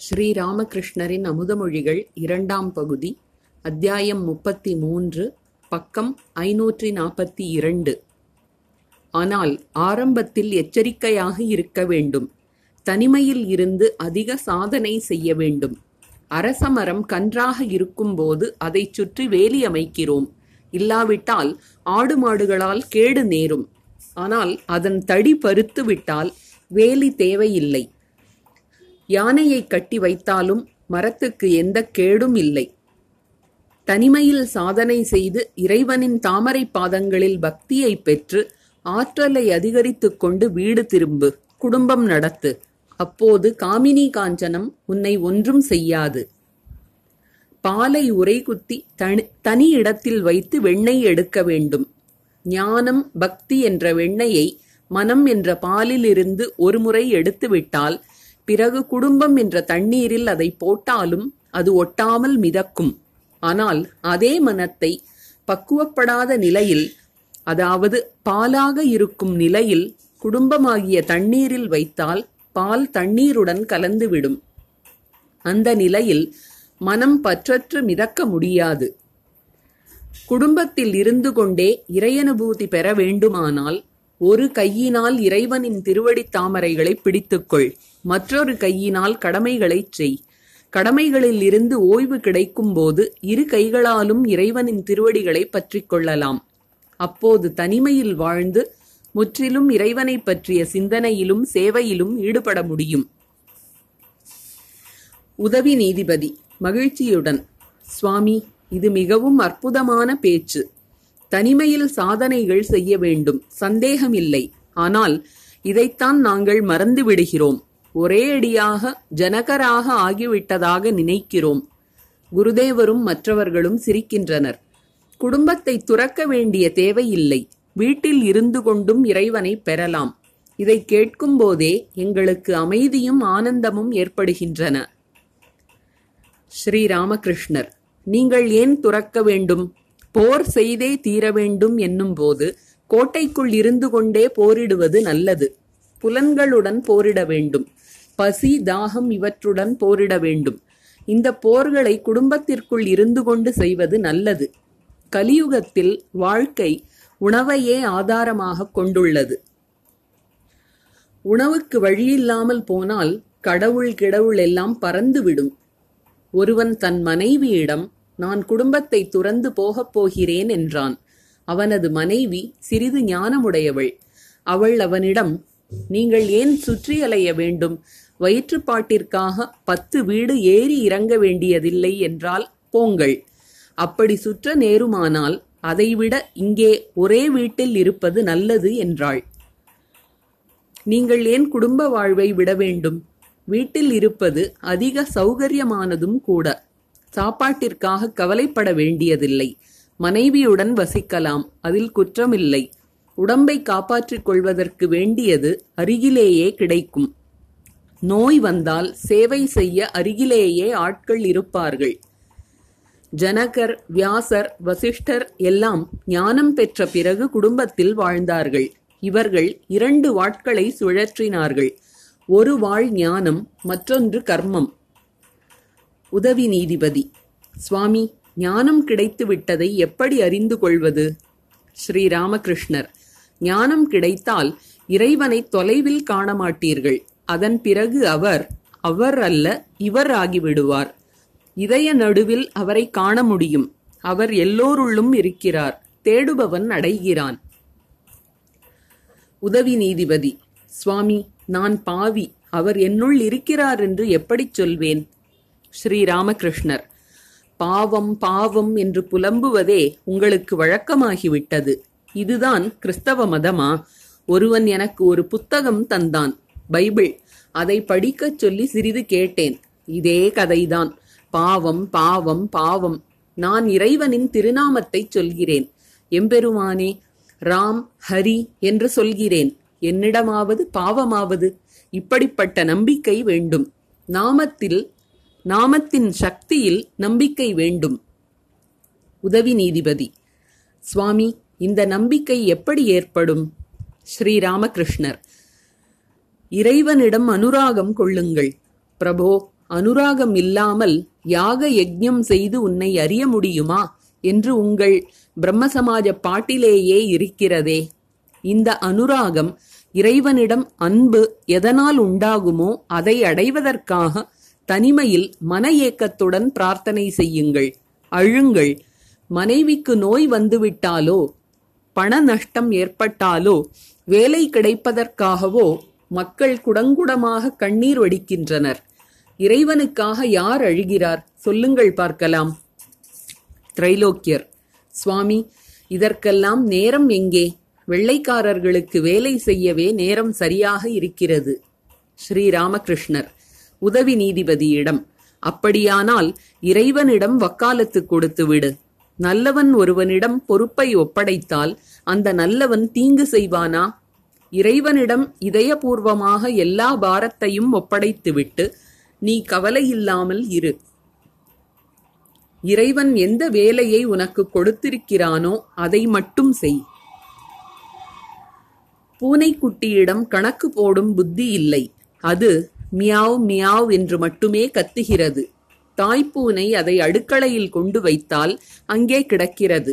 ஸ்ரீராமகிருஷ்ணரின் அமுதமொழிகள் இரண்டாம் பகுதி அத்தியாயம் முப்பத்தி மூன்று பக்கம் ஐநூற்றி நாற்பத்தி இரண்டு ஆனால் ஆரம்பத்தில் எச்சரிக்கையாக இருக்க வேண்டும். தனிமையில் இருந்து அதிக சாதனை செய்ய வேண்டும். அரசமரம் கன்றாக இருக்கும்போது அதைச் சுற்றி வேலி அமைக்கிறோம். இல்லாவிட்டால் ஆடு மாடுகளால் கேடு நேரும். ஆனால் அதன் தடி பருத்து விட்டால் வேலி தேவையில்லை. யானையை கட்டி வைத்தாலும் மரத்துக்கு எந்த கேடும் இல்லை. தனிமையில் சாதனை செய்து இறைவனின் தாமரை பாதங்களில் பக்தியை பெற்று ஆற்றலை அதிகரித்துக் கொண்டு வீடு திரும்பு குடும்பம் நடத்து. அப்போது காமினி காஞ்சனம் உன்னை ஒன்றும் செய்யாது. பாலை உரைகுத்தி தனி தனி இடத்தில் வைத்து வெண்ணெய் எடுக்க வேண்டும். ஞானம் பக்தி என்ற வெண்ணெயை மனம் என்ற பாலிலிருந்து ஒருமுறை எடுத்துவிட்டால் பிறகு குடும்பம் என்ற தண்ணீரில் அதை போட்டாலும் அது ஒட்டாமல் மிதக்கும். ஆனால் அதே மனத்தை பக்குவப்படாத நிலையில் அதாவது பாலாக இருக்கும் நிலையில் குடும்பமாகிய தண்ணீரில் வைத்தால் பால் தண்ணீருடன் கலந்துவிடும். அந்த நிலையில் மனம் பற்றற்று மிதக்க முடியாது. குடும்பத்தில் இருந்து கொண்டே இறையனுபூதி பெற வேண்டுமானால் ஒரு கையினால் இறைவனின் திருவடித் தாமரைகளை பிடித்துக்கொள். மற்றொரு கையினால் கடமைகளைச் செய். கடமைகளில் இருந்து ஓய்வு கிடைக்கும்போது இரு கைகளாலும் இறைவனின் திருவடிகளை பற்றிக் கொள்ளலாம். அப்போது தனிமையில் வாழ்ந்து முற்றிலும் இறைவனை பற்றிய சிந்தனையிலும் சேவையிலும் ஈடுபட முடியும். உதவி நீதிபதி மகிழ்ச்சியுடன். சுவாமி இது மிகவும் அற்புதமான பேச்சு. தனிமையில் சாதனைகள் செய்ய வேண்டும். சந்தேகமில்லை. ஆனால் இதைத்தான் நாங்கள் மறந்து விடுகிறோம். ஒரே அடியாக ஜனகராக ஆகிவிட்டதாக நினைக்கிறோம். குருதேவரும் மற்றவர்களும் சிரிக்கின்றனர். குடும்பத்தை துறக்க வேண்டிய தேவையில்லை வீட்டில் இருந்து கொண்டும் இறைவனை பெறலாம். இதை கேட்கும்போதே எங்களுக்கு அமைதியும் ஆனந்தமும் ஏற்படுகின்றன. ஸ்ரீராமகிருஷ்ணர் நீங்கள் ஏன் துறக்க வேண்டும்? போர் செய்தே தீர வேண்டும் என்னும் போது கோட்டைக்குள் இருந்து கொண்டே போரிடுவது நல்லது. புலன்களுடன் போரிட வேண்டும். பசி தாகம் இவற்றுடன் போரிட வேண்டும். இந்த போர்களை குடும்பத்திற்குள் இருந்து கொண்டு செய்வது நல்லது. கலியுகத்தில் வாழ்க்கை உணவையே ஆதாரமாக கொண்டுள்ளது. உணவுக்கு வழியில்லாமல் போனால் கடவுள் கிடவுள் எல்லாம் பறந்துவிடும். ஒருவன் தன் மனைவியிடம் நான் குடும்பத்தை துறந்து போகப் போகிறேன் என்றான். அவனது மனைவி சிறிது ஞானமுடையவள். அவள் அவனிடம் நீங்கள் ஏன் சுற்றி அலைய வேண்டும்? வயிற்றுப்பாட்டிற்காக பத்து வீடு ஏறி இறங்க வேண்டியதில்லை என்றால் போங்கள். அப்படி சுற்ற நேருமானால் அதைவிட இங்கே ஒரே வீட்டில் இருப்பது நல்லது என்றாள். நீங்கள் ஏன் குடும்ப வாழ்வை விட வேண்டும்? வீட்டில் இருப்பது அதிக சௌகரியமானதும் கூட. சாப்பாட்டிற்காக கவலைப்பட வேண்டியதில்லை. மனைவியுடன் வசிக்கலாம் அதில் குற்றமில்லை. உடம்பை காப்பாற்றிக் கொள்வதற்கு வேண்டியது அருகிலேயே கிடைக்கும். நோய் வந்தால் சேவை செய்ய அருகிலேயே ஆட்கள் இருப்பார்கள். ஜனகர் வியாசர் வசிஷ்டர் எல்லாம் ஞானம் பெற்ற பிறகு குடும்பத்தில் வாழ்ந்தார்கள். இவர்கள் இரண்டு வாட்களை சுழற்றினார்கள். ஒரு வாழ் ஞானம் மற்றொன்று கர்மம். உதவி நீதிபதி சுவாமி ஞானம் கிடைத்து விட்டதை எப்படி அறிந்து கொள்வது? ஸ்ரீராமகிருஷ்ணர் ஞானம் கிடைத்தால் இறைவனை தொலைவில் காண மாட்டீர்கள் அதன் பிறகு அவர் அவர் அல்ல இவர் ஆகிவிடுவார். இதய நடுவில் அவரை காண முடியும். அவர் எல்லோருள்ளும் இருக்கிறார். தேடுபவன் அடைகிறான். உதவி நீதிபதி சுவாமி நான் பாவி. அவர் என்னுள் இருக்கிறார் என்று எப்படிச் சொல்வேன்? ஸ்ரீராமகிருஷ்ணர் பாவம் பாவம் என்று புலம்புவதே உங்களுக்கு வழக்கமாகிவிட்டது. இதுதான் கிறிஸ்தவ மதமா? ஒருவன் எனக்கு ஒரு புத்தகம் தந்தான். பைபிள். அதை படிக்கச் சொல்லி சிறிது கேட்டேன். இதே கதைதான். பாவம் பாவம் பாவம். நான் இறைவனின் திருநாமத்தைச் சொல்கிறேன். எம்பெருமானே ராம் ஹரி என்று சொல்கிறேன். என்னிடமாவது பாவமாவது. இப்படிப்பட்ட நம்பிக்கை வேண்டும். நாமத்தில் நாமத்தின் சக்தியில் நம்பிக்கை வேண்டும். உதவி நீதிபதி சுவாமி இந்த நம்பிக்கை எப்படி ஏற்படும்? ஸ்ரீராமகிருஷ்ணர் இறைவனிடம் அனுராகம் கொள்ளுங்கள். பிரபோ அனுராகம் இல்லாமல் யாக யஜ்யம் செய்து உன்னை அறிய முடியுமா? என்று உங்கள் பிரம்மசமாஜ பாட்டிலேயே இருக்கிறதே. இந்த அனுராகம் இறைவனிடம் அன்பு எதனால் உண்டாகுமோ அதை அடைவதற்காக தனிமையில் மன ஏக்கத்துடன் பிரார்த்தனை செய்யுங்கள். அழுங்கள். மனைவிக்கு நோய் வந்துவிட்டாலோ பண நஷ்டம் ஏற்பட்டாலோ வேலை கிடைப்பதற்காகவோ மக்கள் குடங்குடமாக கண்ணீர் வடிக்கின்றனர். இறைவனுக்காக யார் அழுகிறார்? சொல்லுங்கள் பார்க்கலாம். திரைலோக்கியர் சுவாமி இதற்கெல்லாம் நேரம் எங்கே? வெள்ளைக்காரர்களுக்கு வேலை செய்யவே நேரம் சரியாக இருக்கிறது. ஸ்ரீராமகிருஷ்ணர் உதவி நீதிபதியிடம் அப்படியானால் இறைவனிடம் வக்காலத்து கொடுத்து விடு. நல்லவன் ஒருவனிடம் பொறுப்பை ஒப்படைத்தால் அந்த நல்லவன் தீங்கு செய்வானா? இறைவனிடம் இதயபூர்வமாக எல்லா பாரத்தையும் ஒப்படைத்துவிட்டு நீ கவலையில்லாமல் இரு. இறைவன் எந்த வேலையை உனக்கு கொடுத்திருக்கிறானோ அதை மட்டும் செய். பூனைக்குட்டியிடம் கணக்கு போடும் புத்தி இல்லை. அது மியாவ் மியாவ் என்று மட்டுமே கத்துகிறது. தாய்ப்பூனை அதை அடுக்களையில் கொண்டு வைத்தால் அங்கே கிடக்கிறது.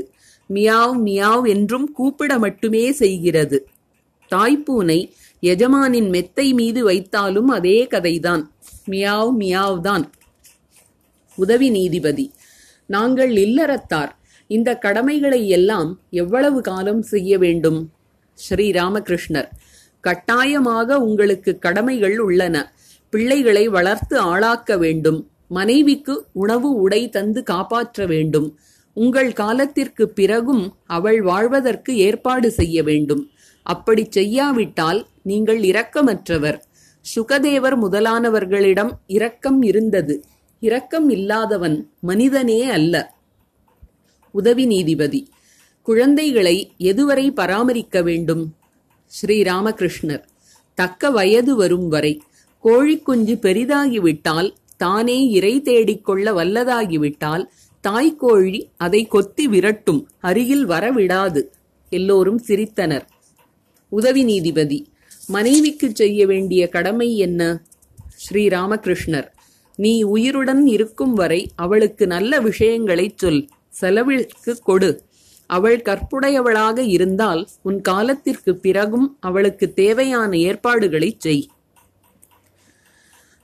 மியாவ் மியாவ் என்றும் கூப்பிட மட்டுமே செய்கிறது. தாய்ப்பூனை எஜமானின் மெத்தை மீது வைத்தாலும் அதே கதைதான். மியாவ் மியாவ் தான் உதவி நீதிபதி நாங்கள் இல்லறத்தார். இந்த கடமைகளை எல்லாம் எவ்வளவு காலம் செய்ய வேண்டும்? ஸ்ரீ ராமகிருஷ்ணர் கட்டாயமாக உங்களுக்கு கடமைகள் உள்ளன. பிள்ளைகளை வளர்த்து ஆளாக்க வேண்டும். மனைவிக்கு உணவு உடை தந்து காப்பாற்ற வேண்டும். உங்கள் காலத்திற்கு பிறகும் அவள் வாழ்வதற்கு ஏற்பாடு செய்ய வேண்டும். அப்படி செய்யாவிட்டால் நீங்கள் இரக்கமற்றவர். சுகதேவர் முதலானவர்களிடம் இரக்கம் இருந்தது. இரக்கம் இல்லாதவன் மனிதனே அல்ல. உதவி நீதிபதி குழந்தைகளை எதுவரை பராமரிக்க வேண்டும்? ஸ்ரீராமகிருஷ்ணர் தக்க வயது வரும் வரை கோழிக்குஞ்சு பெரிதாகிவிட்டால் தானே இறை தேடிக்கொள்ள வல்லதாகிவிட்டால் தாய்க்கோழி அதை கொத்தி விரட்டும் அருகில் வரவிடாது. எல்லோரும் சிரித்தனர். உதவி நீதிபதி. மனைவிக்கு செய்ய வேண்டிய கடமை என்ன? ஸ்ரீராமகிருஷ்ணர் நீ உயிருடன் இருக்கும் வரை அவளுக்கு நல்ல விஷயங்களைச் சொல். செலவிற்கு கொடு. அவள் கற்புடையவளாக இருந்தால் உன் காலத்திற்கு பிறகும் அவளுக்கு தேவையான ஏற்பாடுகளைச் செய்.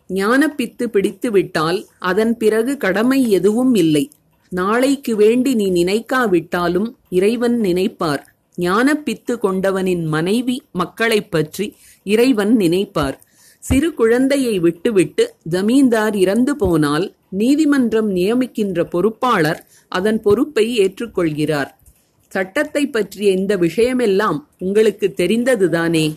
ஞானப்பித்து பிடித்து விட்டால் அதன் பிறகு கடமை எதுவும் இல்லை. நாளைக்கு வேண்டி நீ நினைக்காவிட்டாலும் இறைவன் நினைப்பார். ஞானப்பித்து கொண்டவனின் மனைவி மக்களைப் பற்றி இறைவன் நினைப்பார். சிறு குழந்தையை விட்டுவிட்டு ஜமீன்தார் இறந்து போனால் நீதிமன்றம் நியமிக்கின்ற பொறுப்பாளர் அதன் பொறுப்பை ஏற்றுக்கொள்கிறார். சட்டத்தை பற்றிய இந்த விஷயமெல்லாம் உங்களுக்கு தெரிந்ததுதானே?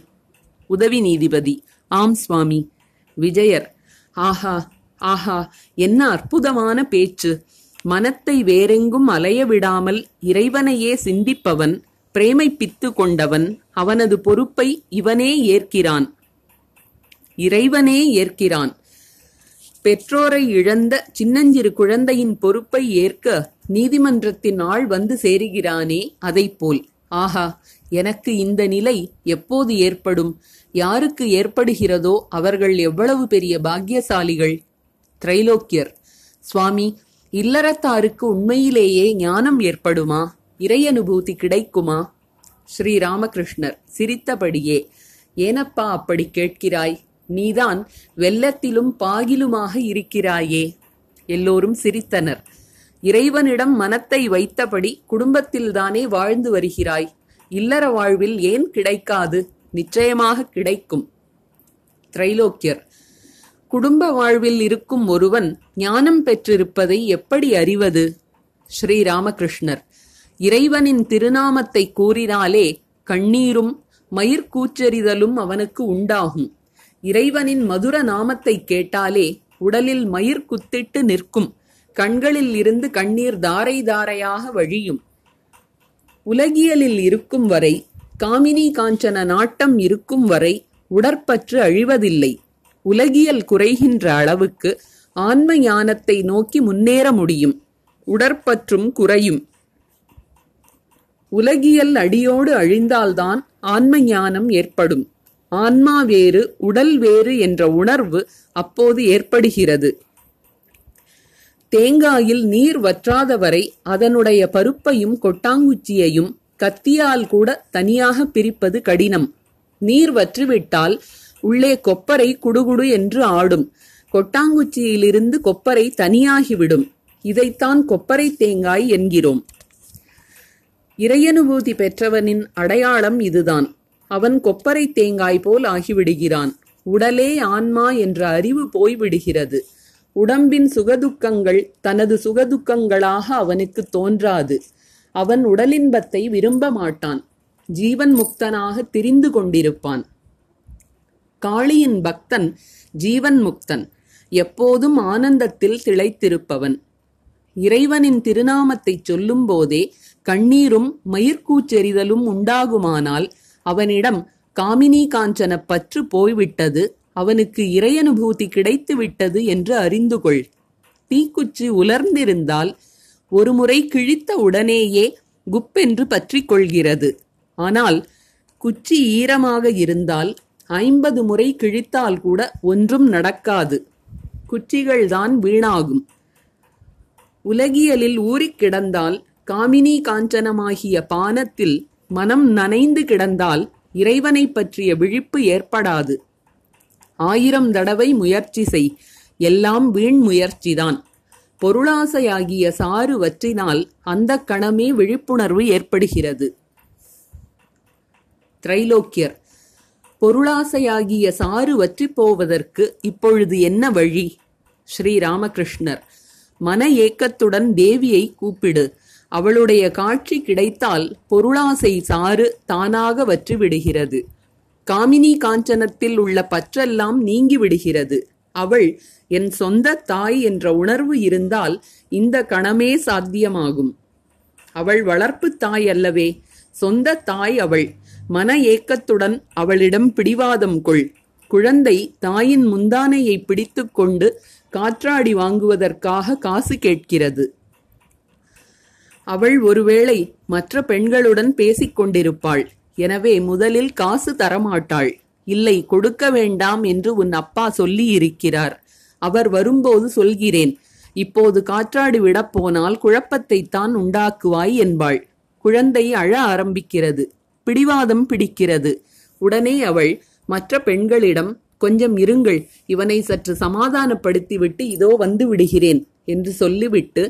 உதவி நீதிபதி. ஆம் சுவாமி. விஜயர். ஆஹா ஆஹா என்ன அற்புதமான பேச்சு. மனத்தை வேறெங்கும் அலைய விடாமல் இறைவனையே சிந்திப்பவன் பிரேமைப்பித்து கொண்டவன் அவனது பொறுப்பை இவனே ஏற்கிறான். இறைவனே ஏற்கிறான். பெற்றோரை இழந்த சின்னஞ்சிறு குழந்தையின் பொறுப்பை ஏற்க நீதிமன்றத்தின் ஆள் வந்து சேருகிறானே அதைப்போல். ஆஹா எனக்கு இந்த நிலை எப்போது ஏற்படும்? யாருக்கு ஏற்படுகிறதோ அவர்கள் எவ்வளவு பெரிய பாக்கியசாலிகள்? திரைலோக்கியர் சுவாமி இல்லறத்தாருக்கு உண்மையிலேயே ஞானம் ஏற்படுமா? இறையனுபூதி கிடைக்குமா? ஸ்ரீ ராமகிருஷ்ணர் சிரித்தபடியே ஏனப்பா அப்படி கேட்கிறாய்? நீதான் வெள்ளத்திலும் பாகிலுமாக இருக்கிறாயே. எல்லோரும் சிரித்தனர். இறைவனிடம் மனத்தை வைத்தபடி குடும்பத்தில்தானே வாழ்ந்து வருகிறாய்? இல்லற வாழ்வில் ஏன் கிடைக்காது? நிச்சயமாக கிடைக்கும். திரைலோக்கியர் குடும்ப வாழ்வில் இருக்கும் ஒருவன் ஞானம் பெற்றிருப்பதை எப்படி அறிவது? ஸ்ரீராமகிருஷ்ணர் இறைவனின் திருநாமத்தை கூறினாலே கண்ணீரும் மயிர்கூச்சரிதலும் அவனுக்கு உண்டாகும். இறைவனின் மதுர நாமத்தை கேட்டாலே உடலில் மயிர் குத்திட்டு நிற்கும். கண்களில் இருந்து கண்ணீர் தாரை தாரையாக வழியும். உலகியலில் இருக்கும் வரை காமினி காஞ்சன நாட்டம் இருக்கும் வரை உடற்பற்று அழிவதில்லை. உலகியல் குறைகின்ற அளவுக்கு ஆன்ம ஞானத்தை நோக்கி முன்னேற முடியும். உடற்பற்றும் குறையும். உலகியல் அடியோடு அழிந்தால்தான் ஆன்ம ஞானம் ஏற்படும். ஆன்மா வேறு உடல் வேறு என்ற உணர்வு அப்போது ஏற்படுகிறது. தேங்காயில் நீர் வற்றாதவரை அதனுடைய பருப்பையும் கொட்டாங்குச்சியையும் கத்தியால் கூட தனியாக பிரிப்பது கடினம். நீர் வற்றிவிட்டால் உள்ளே கொப்பரை குடுகுடு என்று ஆடும். கொட்டாங்குச்சியிலிருந்து கொப்பரை தனியாகிவிடும். இதைத்தான் கொப்பரை தேங்காய் என்கிறோம். இறையனுபூதி பெற்றவனின் அடையாளம் இதுதான். அவன் கொப்பரை தேங்காய் போல் ஆகிவிடுகிறான். உடலே ஆன்மா என்ற அறிவு போய்விடுகிறது. உடம்பின் சுகதுக்கங்கள் தனது சுகதுக்கங்களாக அவனுக்கு தோன்றாது. அவன் உடலின்பத்தை விரும்ப மாட்டான் ஜீவன் முக்தனாக திரிந்து கொண்டிருப்பான். காளியின் பக்தன் ஜீவன் முக்தன். எப்போதும் ஆனந்தத்தில் திளைத்திருப்பவன். இறைவனின் திருநாமத்தைச் சொல்லும்போதே கண்ணீரும் மயிர்கூச்செறிதலும் உண்டாகுமானால் அவனிடம் காமினி காஞ்சன பற்று போய்விட்டது அவனுக்கு இறையனுபூதி கிடைத்து விட்டது என்று அறிந்து கொள் தீக்குச்சி உலர்ந்திருந்தால் ஒருமுறை கிழித்த உடனேயே குப்பென்று பற்றி கொள்கிறது ஆனால் குச்சி ஈரமாக இருந்தால் ஐம்பது முறை கிழித்தால் கூட ஒன்றும் நடக்காது. குச்சிகள்தான் வீணாகும். உலகியலில் ஊறிக் கிடந்தால் காமினி காஞ்சனமாகிய பானத்தில் மனம் நனைந்து கிடந்தால் இறைவனைப் பற்றிய விழிப்பு ஏற்படாது. ஆயிரம் தடவை முயற்சி செய் எல்லாம் வீண் முயற்சிதான். பொருளாசையாகிய சாறு வற்றினால் அந்த கணமே விழிப்புணர்வு ஏற்படுகிறது. திரைலோக்கியர் பொருளாசையாகிய சாறு வற்றிப் போவதற்கு இப்பொழுது என்ன வழி? ஸ்ரீ ராமகிருஷ்ணர் மன ஏக்கத்துடன் தேவியை கூப்பிடு. அவளுடைய காட்சி கிடைத்தால் பொருளாசை சாறு தானாக வற்றுவிடுகிறது. காமினி காஞ்சனத்தில் உள்ள பற்றெல்லாம் நீங்கிவிடுகிறது. அவள் என் சொந்த தாய் என்ற உணர்வு இருந்தால் இந்த கணமே சாத்தியமாகும். அவள் வளர்ப்பு தாய் அல்லவே சொந்த தாய் அவள். மன ஏக்கத்துடன் அவளிடம் பிடிவாதம் கொள். குழந்தை தாயின் முந்தானையை பிடித்துக்கொண்டு காற்றாடி வாங்குவதற்காக காசு கேட்கிறது. அவள் ஒருவேளை மற்ற பெண்களுடன் பேசிக் கொண்டிருப்பாள் எனவே முதலில் காசு தரமாட்டாள். இல்லை கொடுக்க வேண்டாம் என்று உன் அப்பா சொல்லி இருக்கிறார் அவர் வரும்போது சொல்கிறேன். இப்போது காற்றாடி விடப் போனால் குழப்பத்தைத்தான் உண்டாக்குவாய் என்பாள். குழந்தை அழ ஆரம்பிக்கிறது. பிடிவாதம் பிடிக்கிறது. உடனே அவள் மற்ற பெண்களிடம் கொஞ்சம் இருங்கள் இவனை சற்று சமாதானப்படுத்திவிட்டு இதோ வந்து விடுகிறேன் என்று சொல்லிவிட்டு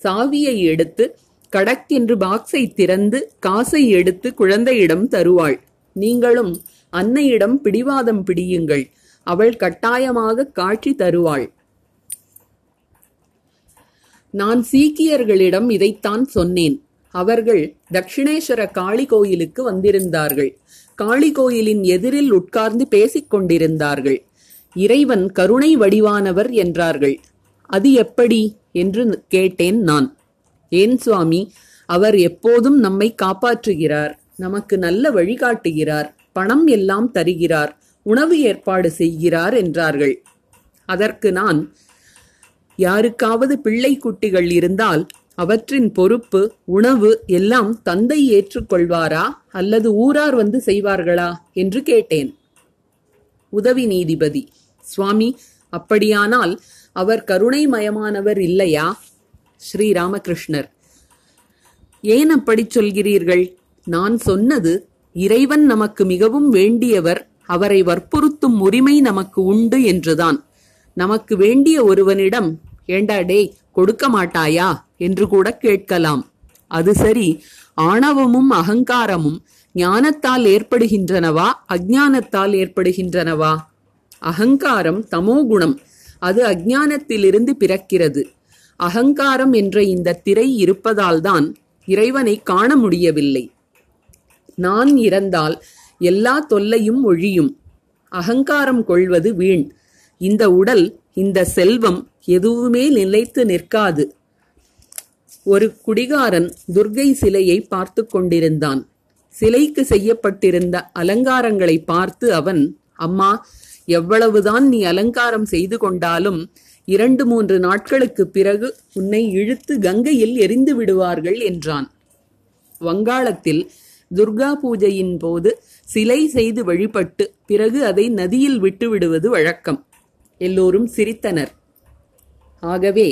சாவியை எடுத்து கடக் என்று பாக்ஸை திறந்து காசை எடுத்து குழந்தையிடம் தருவாள். நீங்களும் அன்னையிடம் பிடிவாதம் பிடியுங்கள். அவள் கட்டாயமாக காட்சி தருவாள். நான் சீக்கியர்களிடம் இதைத்தான் சொன்னேன். அவர்கள் தட்சிணேஸ்வர காளி கோயிலுக்கு வந்திருந்தார்கள். காளி கோயிலின் எதிரில் உட்கார்ந்து பேசிக் கொண்டிருந்தார்கள். இறைவன் கருணை வடிவானவர் என்றார்கள். அது எப்படி? என்று கேட்டேன் நான். ஏன் சுவாமி? அவர் எப்போதும் நம்மை காப்பாற்றுகிறார் நமக்கு நல்ல வழிகாட்டுகிறார் பணம் எல்லாம் தருகிறார் உணவு ஏற்பாடு செய்கிறார் என்றார்கள். அதற்கு நான் யாருக்காவது பிள்ளை குட்டிகள் இருந்தால் அவற்றின் பொறுப்பு உணவு எல்லாம் தந்தை ஏற்றுக்கொள்வாரா? அல்லது ஊரார் வந்து செய்வார்களா? என்று கேட்டேன். உதவி நீதிபதி சுவாமி அப்படியானால் அவர் கருணைமயமானவர் இல்லையா? ஸ்ரீ ராமகிருஷ்ணர் ஏன் அப்படி சொல்கிறீர்கள்? நான் சொன்னது இறைவன் நமக்கு மிகவும் வேண்டியவர் அவரை வற்புறுத்தும் உரிமை நமக்கு உண்டு என்றுதான். நமக்கு வேண்டிய ஒருவனிடம் ஏண்டா கொடுக்க மாட்டாயா? என்று கூட கேட்கலாம். அது சரி ஆணவமும் அகங்காரமும் ஞானத்தால் ஏற்படுகின்றனவா அஜானத்தால் ஏற்படுகின்றனவா? அகங்காரம் தமோகுணம் அது அஜானத்திலிருந்து பிறக்கிறது. அகங்காரம் என்ற இந்த திரை இருப்பதால்தான் இறைவனை காண முடியவில்லை. நான் இறந்தால் எல்லா தொல்லையும் ஒழியும். அகங்காரம் கொள்வது வீண். இந்த உடல் இந்த செல்வம் எதுவுமே நிலைத்து நிற்காது. ஒரு குடிகாரன் துர்கை சிலையை பார்த்து கொண்டிருந்தான். சிலைக்கு செய்யப்பட்டிருந்த அலங்காரங்களை பார்த்து அவன் அம்மா எவ்வளவுதான் நீ அலங்காரம் செய்து கொண்டாலும் இரண்டு மூன்று நாட்களுக்கு பிறகு உன்னை இழுத்து கங்கையில் எரிந்து விடுவார்கள் என்றான். வங்காளத்தில் துர்கா பூஜையின் போது சிலை செய்து வழிபட்டு பிறகு அதை நதியில் விட்டுவிடுவது வழக்கம். எல்லோரும் சிரித்தனர். ஆகவே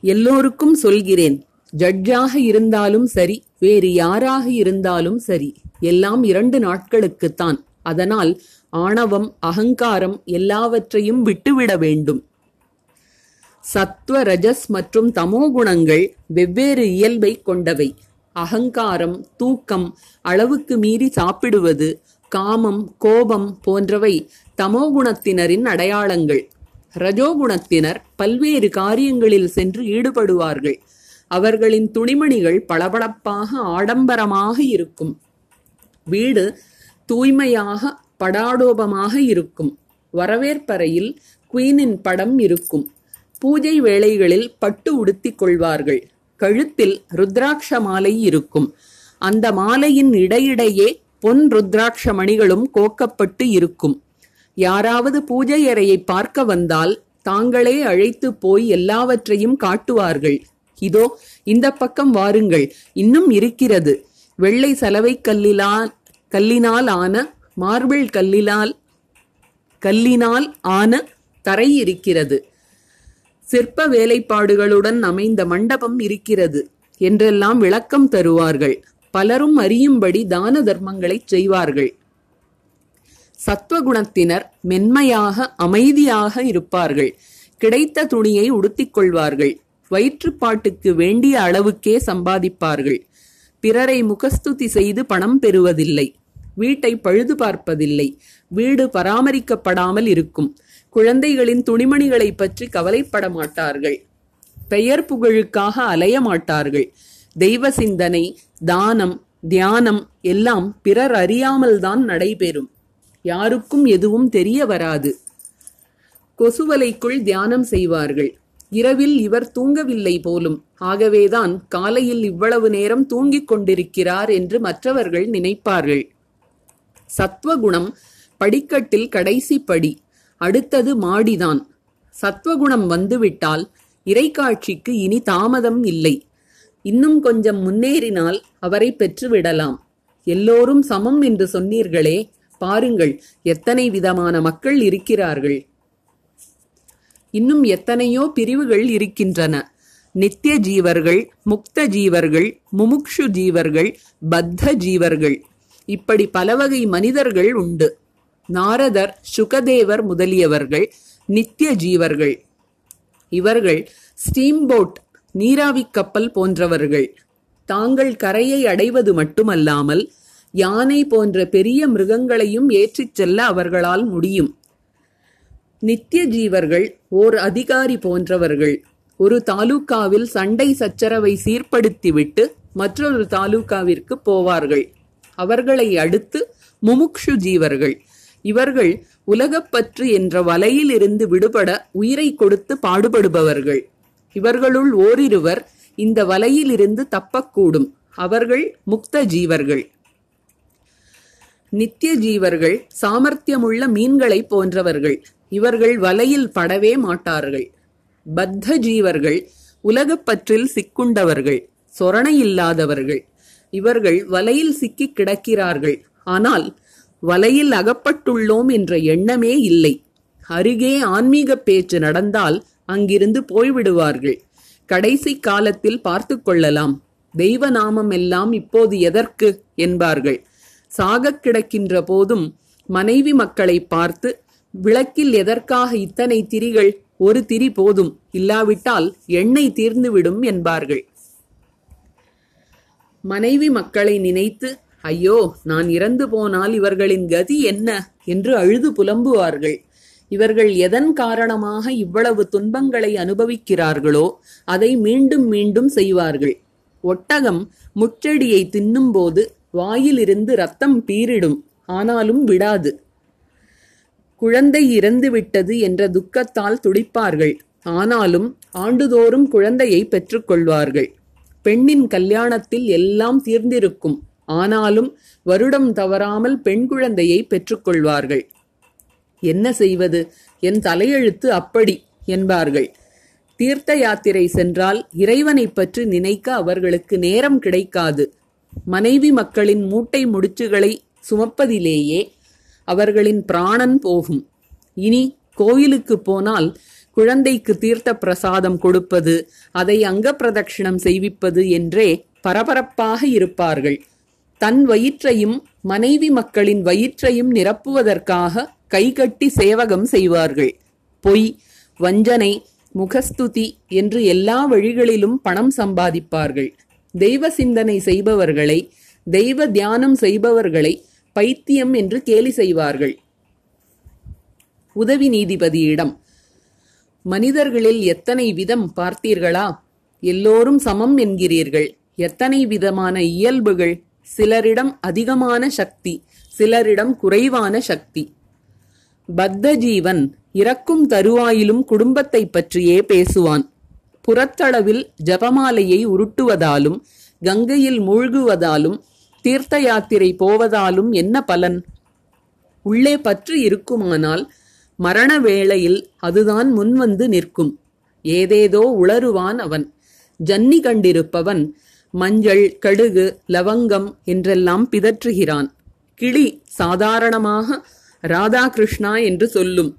எல்லோருக்கும் சொல்கிறேன் ஜட்ஜாக இருந்தாலும் சரி வேறு யாராக இருந்தாலும் சரி எல்லாம் இரண்டு நாட்களுக்குத்தான். அதனால் ஆணவம் அகங்காரம் எல்லாவற்றையும் விட்டுவிட வேண்டும். சத்வ ரஜஸ் மற்றும் தமோ குணங்கள் வெவ்வேறு இயல்பை கொண்டவை. அகங்காரம் தூக்கம் அளவுக்கு மீறி சாப்பிடுவது காமம் கோபம் போன்றவை தமோகுணத்தினரின் அடையாளங்கள். ரஜோகுணத்தினர் பல்வேறு காரியங்களில் சென்று ஈடுபடுவார்கள். அவர்களின் துணிமணிகள் பளபளப்பாக ஆடம்பரமாக இருக்கும். வீடு தூய்மையாக படாடோபமாக இருக்கும். வரவேற்பறையில் குயினின் படம் இருக்கும். பூஜை வேளைகளில் பட்டு உடுத்திக் கொள்வார்கள். கழுத்தில் ருத்ராட்ச மாலை இருக்கும். அந்த மாலையின் இடையிடையே பொன் ருத்ராட்ச மணிகளும் கோக்கப்பட்டு இருக்கும். யாராவது பூஜை அறையை பார்க்க வந்தால் தாங்களே அழைத்து போய் எல்லாவற்றையும் காட்டுவார்கள். இதோ இந்த பக்கம் வாருங்கள். இன்னும் இருக்கிறது. வெள்ளை சலவை கல்லிலால் கல்லினால் ஆன மார்பிள் கல்லிலால் கல்லினால் ஆன தரை இருக்கிறது. சிற்ப வேலைப்பாடுகளுடன் அமைந்த மண்டபம் இருக்கிறது என்றெல்லாம் விளக்கம் தருவார்கள். பலரும் அறியும்படி தான தர்மங்களைச் செய்வார்கள். சத்வகுணத்தினர் மென்மையாக அமைதியாக இருப்பார்கள். கிடைத்த துணியை உடுத்திக் கொள்வார்கள். வயிற்றுப்பாட்டுக்கு வேண்டிய அளவுக்கே சம்பாதிப்பார்கள். பிறரை முகஸ்துதி செய்து பணம் பெறுவதில்லை. வீட்டை பழுது பார்ப்பதில்லை. வீடு பராமரிக்கப்படாமல் இருக்கும். குழந்தைகளின் துணிமணிகளை பற்றி கவலைப்பட மாட்டார்கள் பெயர் புகழுக்காக அலைய மாட்டார்கள் தெய்வ சிந்தனை தானம் தியானம் எல்லாம் பிறர் அறியாமல்தான் நடைபெறும். யாருக்கும் எதுவும் தெரிய வராது. கொசுவலைக்குள் தியானம் செய்வார்கள். இரவில் இவர் தூங்கவில்லை போலும். ஆகவேதான் காலையில் இவ்வளவு நேரம் தூங்கிக் கொண்டிருக்கிறார் என்று மற்றவர்கள் நினைப்பார்கள். சத்வகுணம் படிக்கட்டில் கடைசி படி. அடுத்தது மாடிதான். சத்வகுணம் வந்துவிட்டால் இறைக்காட்சிக்கு இனி தாமதம் இல்லை. இன்னும் கொஞ்சம் முன்னேறினால் அவரை பெற்றுவிடலாம். எல்லோரும் சமம் என்று சொன்னீர்களே பாருங்கள் எத்தனை விதமான மக்கள் இருக்கிறார்கள். இன்னும் எத்தனையோ பிரிவுகள் இருக்கின்றன. நித்திய ஜீவர்கள் முக்த ஜீவர்கள் முமுக்ஷு ஜீவர்கள் பத்த ஜீவர்கள். இப்படி பலவகை மனிதர்கள் உண்டு. நாரதர் சுகதேவர் முதலியவர்கள் நித்திய ஜீவர்கள் இவர்கள் ஸ்டீம்போட் நீராவிக் கப்பல் போன்றவர்கள். தாங்கள் கரையை அடைவது மட்டுமல்லாமல் யானை போன்ற பெரிய மிருகங்களையும் ஏற்றிச் செல்ல அவர்களால் முடியும். நித்திய ஜீவர்கள் ஓர் அதிகாரி போன்றவர்கள். ஒரு தாலுக்காவில் சண்டை சச்சரவை சீர்படுத்திவிட்டு மற்றொரு தாலுகாவிற்கு போவார்கள். அவர்களை அடுத்து முமுக்ஷு ஜீவர்கள். இவர்கள் உலகப்பற்று என்ற வலையில் இருந்து விடுபட உயிரை கொடுத்து பாடுபடுபவர்கள். இவர்களுள் ஓரிருவர் இந்த வலையில் இருந்து தப்பக்கூடும். அவர்கள் முக்த ஜீவர்கள் நித்திய ஜீவர்கள் சாமர்த்தியமுள்ள மீன்களைப் போன்றவர்கள். இவர்கள் வலையில் படவே மாட்டார்கள். பத்த ஜீவர்கள் உலகப்பற்றில் சிக்குண்டவர்கள். சொரணை இல்லாதவர்கள். இவர்கள் வலையில் சிக்கிக் கிடக்கிறார்கள். ஆனால் வலையில் அகப்பட்டுள்ளோம் என்ற எண்ணமே இல்லை. அருகே ஆன்மீக பேச்சு நடந்தால் அங்கிருந்து போய்விடுவார்கள். கடைசி காலத்தில் பார்த்து கொள்ளலாம். தெய்வ நாமம் எல்லாம் இப்போது எதற்கு? என்பார்கள். சாகக் கிடக்கின்ற போதும் மனைவி மக்களை பார்த்து விளக்கில் எதற்காக இத்தனை திரிகள்? ஒரு திரி போதும். இல்லாவிட்டால் எண்ணெய் தீர்ந்துவிடும் என்பார்கள். மனைவி மக்களை நினைத்து ஐயோ நான் இறந்து போனால் இவர்களின் கதி என்ன? என்று அழுது புலம்புவார்கள். இவர்கள் எதன் காரணமாக இவ்வளவு துன்பங்களை அனுபவிக்கிறார்களோ அதை மீண்டும் மீண்டும் செய்வார்கள். ஒட்டகம் முச்செடியை தின்னும்போது வாயிலிருந்து ரத்தம் பீரிடும் ஆனாலும் விடாது. குழந்தை இறந்துவிட்டது என்ற துக்கத்தால் துடிப்பார்கள். ஆனாலும் ஆண்டுதோறும் குழந்தையை பெற்றுக்கொள்வார்கள். பெண்ணின் கல்யாணத்தில் எல்லாம் தீர்ந்திருக்கும். ஆனாலும் வருடம் தவறாமல் பெண் குழந்தையை பெற்றுக்கொள்வார்கள். என்ன செய்வது? என் தலையெழுத்து அப்படி என்பார்கள். தீர்த்த யாத்திரை சென்றால் இறைவனை பற்றி நினைக்க அவர்களுக்கு நேரம் கிடைக்காது. மனைவி மக்களின் மூட்டை முடிச்சுகளை சுமப்பதிலேயே அவர்களின் பிராணன் போகும். இனி கோயிலுக்கு போனால் குழந்தைக்கு தீர்த்த பிரசாதம் கொடுப்பது அதை அங்க பிரதட்சிணம் செய்விப்பது என்றே பரபரப்பாக இருப்பார்கள். தன் வயிற்றையும் மனைவி மக்களின் வயிற்றையும் நிரப்புவதற்காக கைகட்டி சேவகம் செய்வார்கள். பொய் வஞ்சனை முகஸ்துதி என்று எல்லா வழிகளிலும் பணம் சம்பாதிப்பார்கள். தெய்வ சிந்தனை செய்பவர்களை தெய்வ தியானம் செய்பவர்களை பைத்தியம் என்று கேலி செய்வார்கள். உதவி நீதிபதியிடம் மனிதர்களில் எத்தனை விதம் பார்த்தீர்களா? எல்லோரும் சமம் என்கிறீர்கள். எத்தனை விதமான இயல்புகள்? சிலரிடம் அதிகமான சக்தி சிலரிடம் குறைவான சக்தி. பத்த ஜீவன் இறக்கும் தருவாயிலும் குடும்பத்தை பற்றியே பேசுவான். புறத்தளவில் ஜபமாலையை உருட்டுவதாலும் கங்கையில் மூழ்குவதாலும் தீர்த்த யாத்திரை போவதாலும் என்ன பலன்? உள்ளே பற்று இருக்குமானால் மரண வேளையில் அதுதான் முன்வந்து நிற்கும். ஏதேதோ உளறுவான் அவன். ஜன்னி கண்டிருப்பவன் மஞ்சள் கடுகு லவங்கம் என்றெல்லாம் பிதற்றுகிறான். கிளி சாதாரணமாக ராதாகிருஷ்ணா என்று சொல்லும்.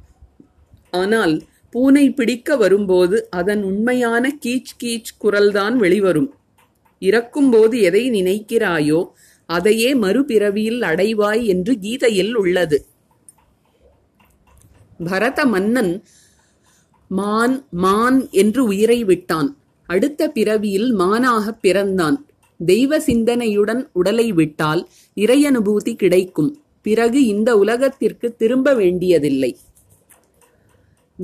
ஆனால் பூனை பிடிக்க வரும்போது அதன் உண்மையான கீச் கீச் குரல்தான் வெளிவரும். இறக்கும்போது எதை நினைக்கிறாயோ அதையே மறுபிறவியில் அடைவாய் என்று கீதையில் உள்ளது. பரத மன்னன் மான் மான் என்று உயிரை விட்டான். அடுத்த பிறவியில் மானாகப் பிறந்தான். தெய்வ சிந்தனையுடன் உடலை விட்டால் இறையனுபூதி கிடைக்கும். பிறகு இந்த உலகத்திற்கு திரும்ப வேண்டியதில்லை.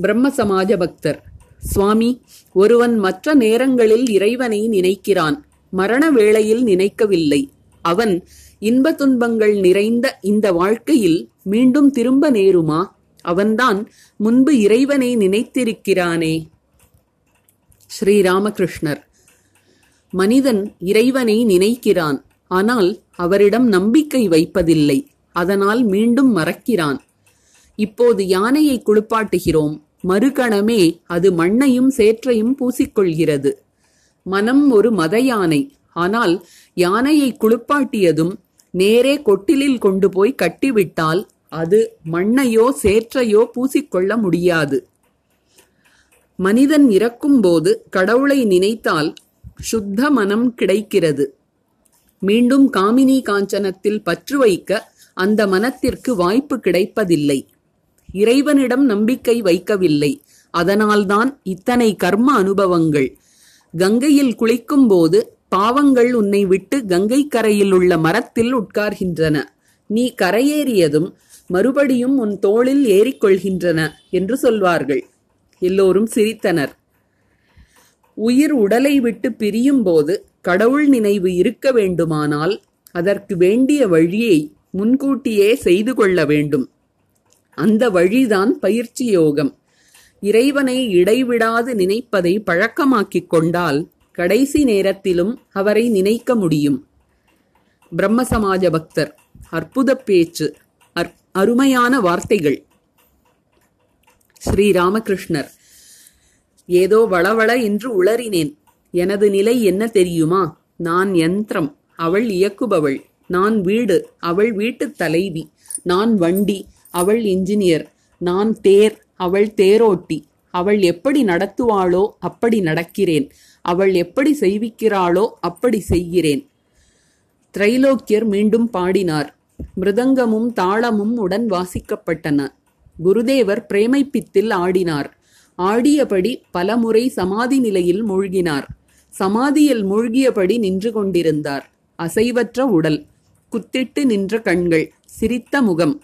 பிரம்ம சமாஜ பக்தர். சுவாமி ஒருவன் மற்ற நேரங்களில் இறைவனை நினைக்கிறான். மரண வேளையில் நினைக்கவில்லை. அவன் இன்ப துன்பங்கள் நிறைந்த இந்த வாழ்க்கையில் மீண்டும் திரும்ப நேருமா? அவன்தான் முன்பு இறைவனை நினைத்திருக்கிறானே. ஸ்ரீராமகிருஷ்ணர். மனிதன் இறைவனை நினைக்கிறான். ஆனால் அவரிடம் நம்பிக்கை வைப்பதில்லை. அதனால் மீண்டும் மறக்கிறான். இப்போது யானையை குளிப்பாட்டுகிறோம். மறுகணமே அது மண்ணையும் சேற்றையும் பூசிக்கொள்கிறது. மனம் ஒரு மத யானை ஆனால் யானையை குளிப்பாட்டியதும் நேரே கொட்டிலில் கொண்டு போய் கட்டிவிட்டால் அது மண்ணையோ சேற்றையோ பூசிக்கொள்ள முடியாது. மனிதன் இறக்கும்போது கடவுளை நினைத்தால் சுத்த மனம் கிடைக்கிறது. மீண்டும் காமினி காஞ்சனத்தில் பற்று வைக்க அந்த மனத்திற்கு வாய்ப்பு கிடைப்பதில்லை. இறைவனிடம் நம்பிக்கை வைக்கவில்லை. அதனால்தான் இத்தனை கர்ம அனுபவங்கள். கங்கையில் குளிக்கும்போது பாவங்கள் உன்னை விட்டு கங்கை கரையில் உள்ள மரத்தில் உட்கார்கின்றன. நீ கரையேறியதும் மறுபடியும் உன் தோளில் ஏறிக்கொள்கின்றன என்று சொல்வார்கள். எல்லோரும் சிரித்தனர். உயிர் உடலை விட்டு பிரியும்போது கடவுள் நினைவு இருக்க வேண்டுமானால் அதற்கு வேண்டிய வழியை முன்கூட்டியே செய்து கொள்ள வேண்டும். அந்த வழிதான் பயிற்சி யோகம். இறைவனை இடைவிடாது நினைப்பதை பழக்கமாக்கிக் கொண்டால் கடைசி நேரத்திலும் அவரை நினைக்க முடியும். பிரம்ம சமாஜ பக்தர் அற்புத பேச்சு அருமையான வார்த்தைகள். ஸ்ரீராமகிருஷ்ணர். ஏதோ வளவள என்று உளறினேன். எனது நிலை என்ன தெரியுமா? நான் யந்திரம் அவள் இயக்குபவள். நான் வீடு அவள் வீட்டுத் தலைவி. நான் வண்டி அவள் இன்ஜினியர். நான் தேர் அவள் தேரோட்டி. அவள் எப்படி நடத்துவாளோ அப்படி நடக்கிறேன். அவள் எப்படி செய்விக்கிறாளோ அப்படி செய்கிறேன். திரைலோக்கியர் மீண்டும் பாடினார். மிருதங்கமும் தாளமும் உடன் வாசிக்கப்பட்டன. குருதேவர் பிரேமைப்பித்தில் ஆடினார். ஆடியபடி பலமுறை சமாதி நிலையில் மூழ்கினார். சமாதியில் மூழ்கியபடி நின்று கொண்டிருந்தார். அசைவற்ற உடல் குத்திட்டு நின்ற கண்கள் சிரித்த முகம்.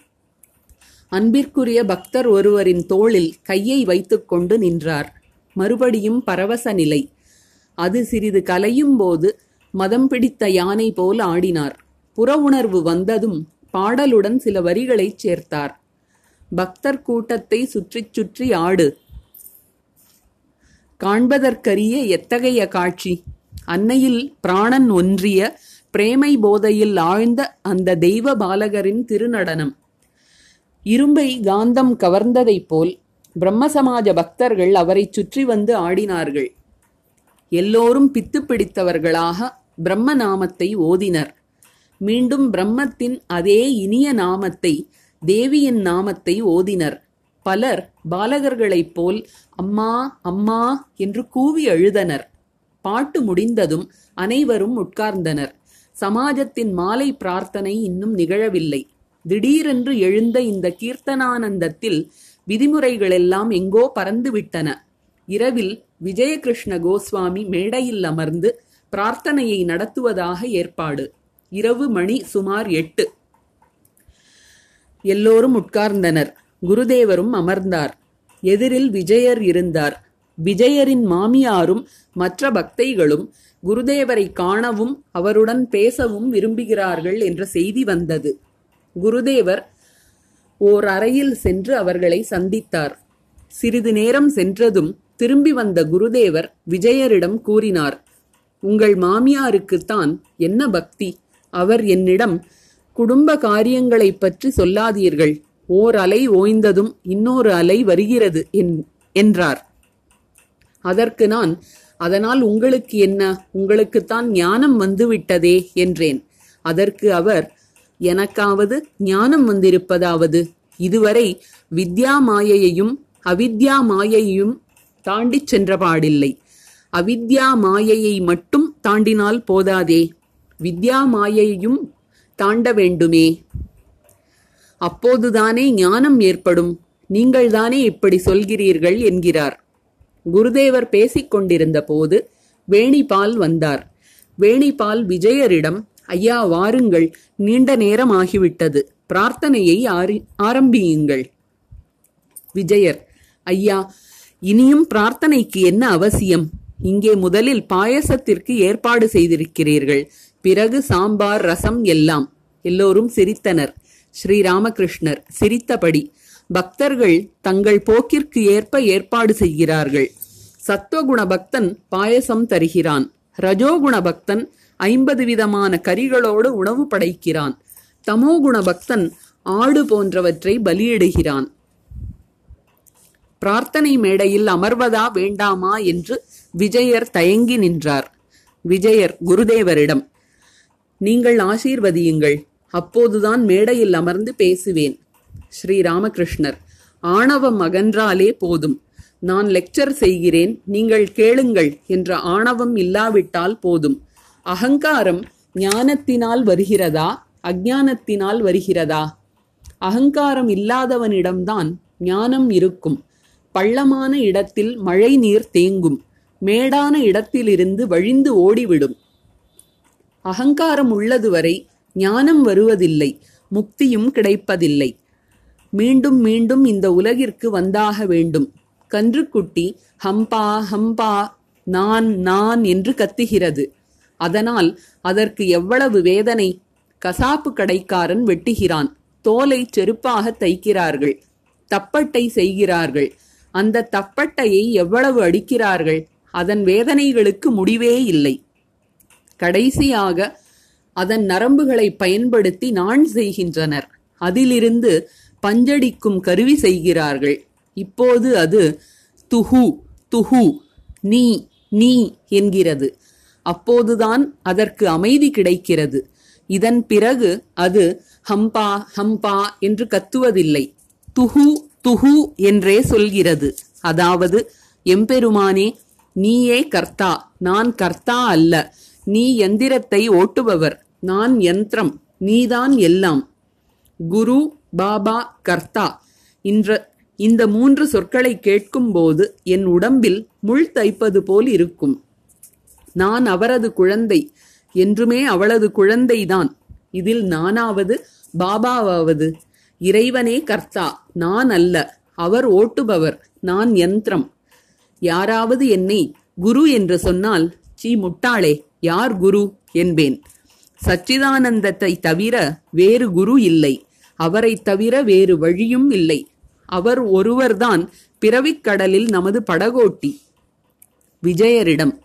அன்பிற்குரிய பக்தர் ஒருவரின் தோளில் கையை வைத்துக்கொண்டு நின்றார். மறுபடியும் பரவச நிலை. அது சிறிது கலையும் போது மதம் பிடித்த யானை போல் ஆடினார். புற உணர்வு வந்ததும் பாடலுடன் சில வரிகளைச் சேர்த்தார். பக்தர் கூட்டத்தை சுற்றிச் சுற்றி ஆடு. காண்பதற்கரிய எத்தகைய காட்சி? அன்னையில் பிராணன் ஒன்றிய பிரேமை போதையில் ஆழ்ந்த அந்த தெய்வ பாலகரின் திருநடனம். இரும்பை காந்தம் கவர்ந்ததைப் போல் பிரம்மசமாஜ பக்தர்கள் அவரைச் சுற்றி வந்து ஆடினார்கள். எல்லோரும் பித்து பிடித்தவர்களாக பிரம்ம நாமத்தை ஓதினர். மீண்டும் பிரம்மத்தின் அதே இனிய நாமத்தை தேவியின் நாமத்தை ஓதினர். பலர் பாலகர்களைப் போல் அம்மா அம்மா என்று கூவி அழுதனர். பாட்டு முடிந்ததும் அனைவரும் உட்கார்ந்தனர். சமாஜத்தின் மாலை பிரார்த்தனை இன்னும் நிகழவில்லை. திடீரென்று எழுந்த இந்த கீர்த்தனானந்தத்தில் விதிமுறைகளெல்லாம் எங்கோ பறந்துவிட்டன. இரவில் விஜயகிருஷ்ண கோஸ்வாமி மேடையில் அமர்ந்து பிரார்த்தனையை நடத்துவதாக ஏற்பாடு. இரவு மணி சுமார் எட்டு. எல்லோரும் உட்கார்ந்தனர். குருதேவரும் அமர்ந்தார். எதிரில் விஜயர் இருந்தார். விஜயரின் மாமியாரும் மற்ற பக்தைகளும் குருதேவரை காணவும் அவருடன் பேசவும் விரும்புகிறார்கள் என்ற செய்தி வந்தது. குருதேவர் ஓர் அறையில் சென்று அவர்களை சந்தித்தார். சிறிது நேரம் சென்றதும் திரும்பி வந்த குருதேவர் விஜயரிடம் கூறினார் உங்கள் மாமியாருக்குத்தான் என்ன பக்தி? அவர் என்னிடம் குடும்ப காரியங்களைப் பற்றி சொல்லாதீர்கள். ஓர் அலை ஓய்ந்ததும் இன்னொரு அலை வருகிறது என்றார். அதற்கு நான் அதனால் உங்களுக்கு என்ன? உங்களுக்குத்தான் ஞானம் வந்துவிட்டதே என்றேன். அதற்கு அவர் எனக்காவது ஞானம் வந்திருப்பதாவது? இதுவரை வித்யா மாயையையும் அவித்யா மாயையும் தாண்டிச் சென்றபாடில்லை. அவித்யா மாயையை மட்டும் தாண்டினால் போதாதே. வித்யா மாயையும் தாண்ட வேண்டுமே. அப்போதுதானே ஞானம் ஏற்படும். நீங்கள்தானே இப்படி சொல்கிறீர்கள் என்கிறார். குருதேவர் பேசிக்கொண்டிருந்த போது வேணிபால் வந்தார். வேணிபால் விஜயரிடம் ஐயா வாருங்கள். நீண்ட நேரம் ஆகிவிட்டது. பிரார்த்தனையை ஆரம்பியுங்கள். விஜயர் ஐயா இனியும் பிரார்த்தனைக்கு என்ன அவசியம்? இங்கே முதலில் பாயசத்திற்கு ஏற்பாடு செய்திருக்கிறீர்கள். பிறகு சாம்பார் ரசம் எல்லாம் எல்லோரும் சிரித்தனர். ஸ்ரீராமகிருஷ்ணர் சிரித்தபடி பக்தர்கள் தங்கள் போக்கிற்கு ஏற்ப ஏற்பாடு செய்கிறார்கள். சத்துவகுண பக்தன் பாயசம் தருகிறான். ரஜோகுண பக்தன் ஐம்பது விதமான கரிகளோடு உணவு படைக்கிறான். தமோகுண பக்தன் ஆடு போன்றவற்றை பலியிடுகிறான். பிரார்த்தனை மேடையில் அமர்வதா வேண்டாமா என்று விஜயர் தயங்கி நின்றார். விஜயர் குருதேவரிடம் நீங்கள் ஆசீர்வதியுங்கள். அப்போதுதான் மேடையில் அமர்ந்து பேசுவேன். ஸ்ரீ ராமகிருஷ்ணர் ஆணவம் அகன்றாலே போதும். நான் லெக்சர் செய்கிறேன் நீங்கள் கேளுங்கள் என்ற ஆணவம் இல்லாவிட்டால் போதும். அகங்காரம் ஞானத்தினால் வருகிறதா? அஜானத்தினால் வருகிறதா? அகங்காரம் இல்லாதவனிடம்தான் ஞானம் இருக்கும். பள்ளமான இடத்தில் மழை நீர் தேங்கும். மேடான இடத்திலிருந்து வழிந்து ஓடிவிடும். அகங்காரம் உள்ளதுவரை ஞானம் வருவதில்லை முக்தியும் கிடைப்பதில்லை. மீண்டும் மீண்டும் இந்த உலகிற்கு வந்தாக வேண்டும். கன்றுக்குட்டி ஹம்பா ஹம்பா நான் நான் என்று கத்துகிறது. அதனால் அதற்கு எவ்வளவு வேதனை? கசாப்பு கடைக்காரன் வெட்டுகிறான். தோலை செருப்பாக தைக்கிறார்கள். தப்பட்டை செய்கிறார்கள். அந்த தப்பட்டையை எவ்வளவு அடிக்கிறார்கள்? அதன் வேதனைகளுக்கு முடிவே இல்லை. கடைசியாக அதன் நரம்புகளை பயன்படுத்தி நான் செய்கின்றனர். அதிலிருந்து பஞ்சடிக்கும் கருவி செய்கிறார்கள். இப்போது அது துஹு துஹு நீ நீ என்கிறது. அப்போதுதான் அதற்கு அமைதி கிடைக்கிறது. இதன் பிறகு அது ஹம்பா ஹம்பா என்று கத்துவதில்லை. துஹு துஹு என்றே சொல்கிறது. அதாவது எம்பெருமானே நீயே கர்த்தா நான் கர்த்தா அல்ல. நீ எந்திரத்தை ஓட்டுபவர். நான் யந்திரம் நீதான் எல்லாம். குரு பாபா கர்த்தா. இன்ற இந்த மூன்று சொற்களை கேட்கும்போது என் உடம்பில் முள் தைப்பது போல் இருக்கும். நான் அவரது குழந்தை. என்றுமே அவளது குழந்தைதான். இதில் நானாவது பாபாவாவது. இறைவனே கர்த்தா நான் அல்ல. அவர் ஓட்டுபவர். நான் யந்திரம் யாராவது என்னை குரு என்று சொன்னால் சீ முட்டாளே. யார் குரு என்பேன். சச்சிதானந்தத்தை தவிர வேறு குரு இல்லை. அவரைத் தவிர வேறு வழியும் இல்லை. அவர் ஒருவர்தான் பிறவிக்கடலில் நமது படகோட்டி. விஜயரிடம்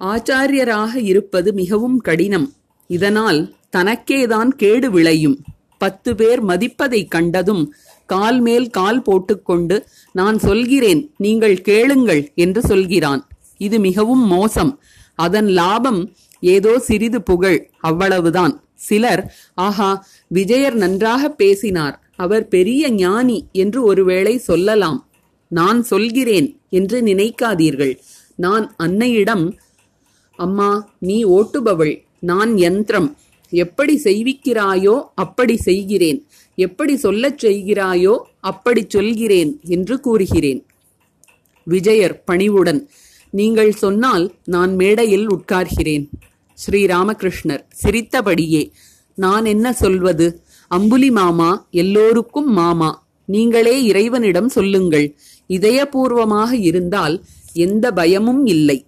ஆச்சாரியராக இருப்பது மிகவும் கடினம். இதனால் தனக்கேதான் கேடு விளையும். பத்து பேர் மதிப்பதை கண்டதும் கால் மேல் கால் போட்டுக்கொண்டு நான் சொல்கிறேன் நீங்கள் கேளுங்கள் என்று சொல்கிறான். இது மிகவும் மோசம். அதன் லாபம் ஏதோ சிறிது புகழ் அவ்வளவுதான். சிலர் ஆஹா விஜயர் நன்றாக பேசினார். அவர் பெரிய ஞானி என்று ஒருவேளை சொல்லலாம். நான் சொல்கிறேன் என்று நினைக்காதீர்கள். நான் அன்னையிடம் அம்மா நீ ஓட்டுபவள் நான் யந்திரம். எப்படி செய்விக்கிறாயோ அப்படி செய்கிறேன். எப்படி சொல்லச் செய்கிறாயோ அப்படி சொல்கிறேன் என்று கூறுகிறேன். விஜயர் பணிவுடன் நீங்கள் சொன்னால் நான் மேடையில் உட்கார்கிறேன். ஸ்ரீராமகிருஷ்ணர் சிரித்தபடியே நான் என்ன சொல்வது? அம்புலி மாமா எல்லோருக்கும் மாமா. நீங்களே இறைவனிடம் சொல்லுங்கள். இதயபூர்வமாக இருந்தால் எந்த பயமும் இல்லை.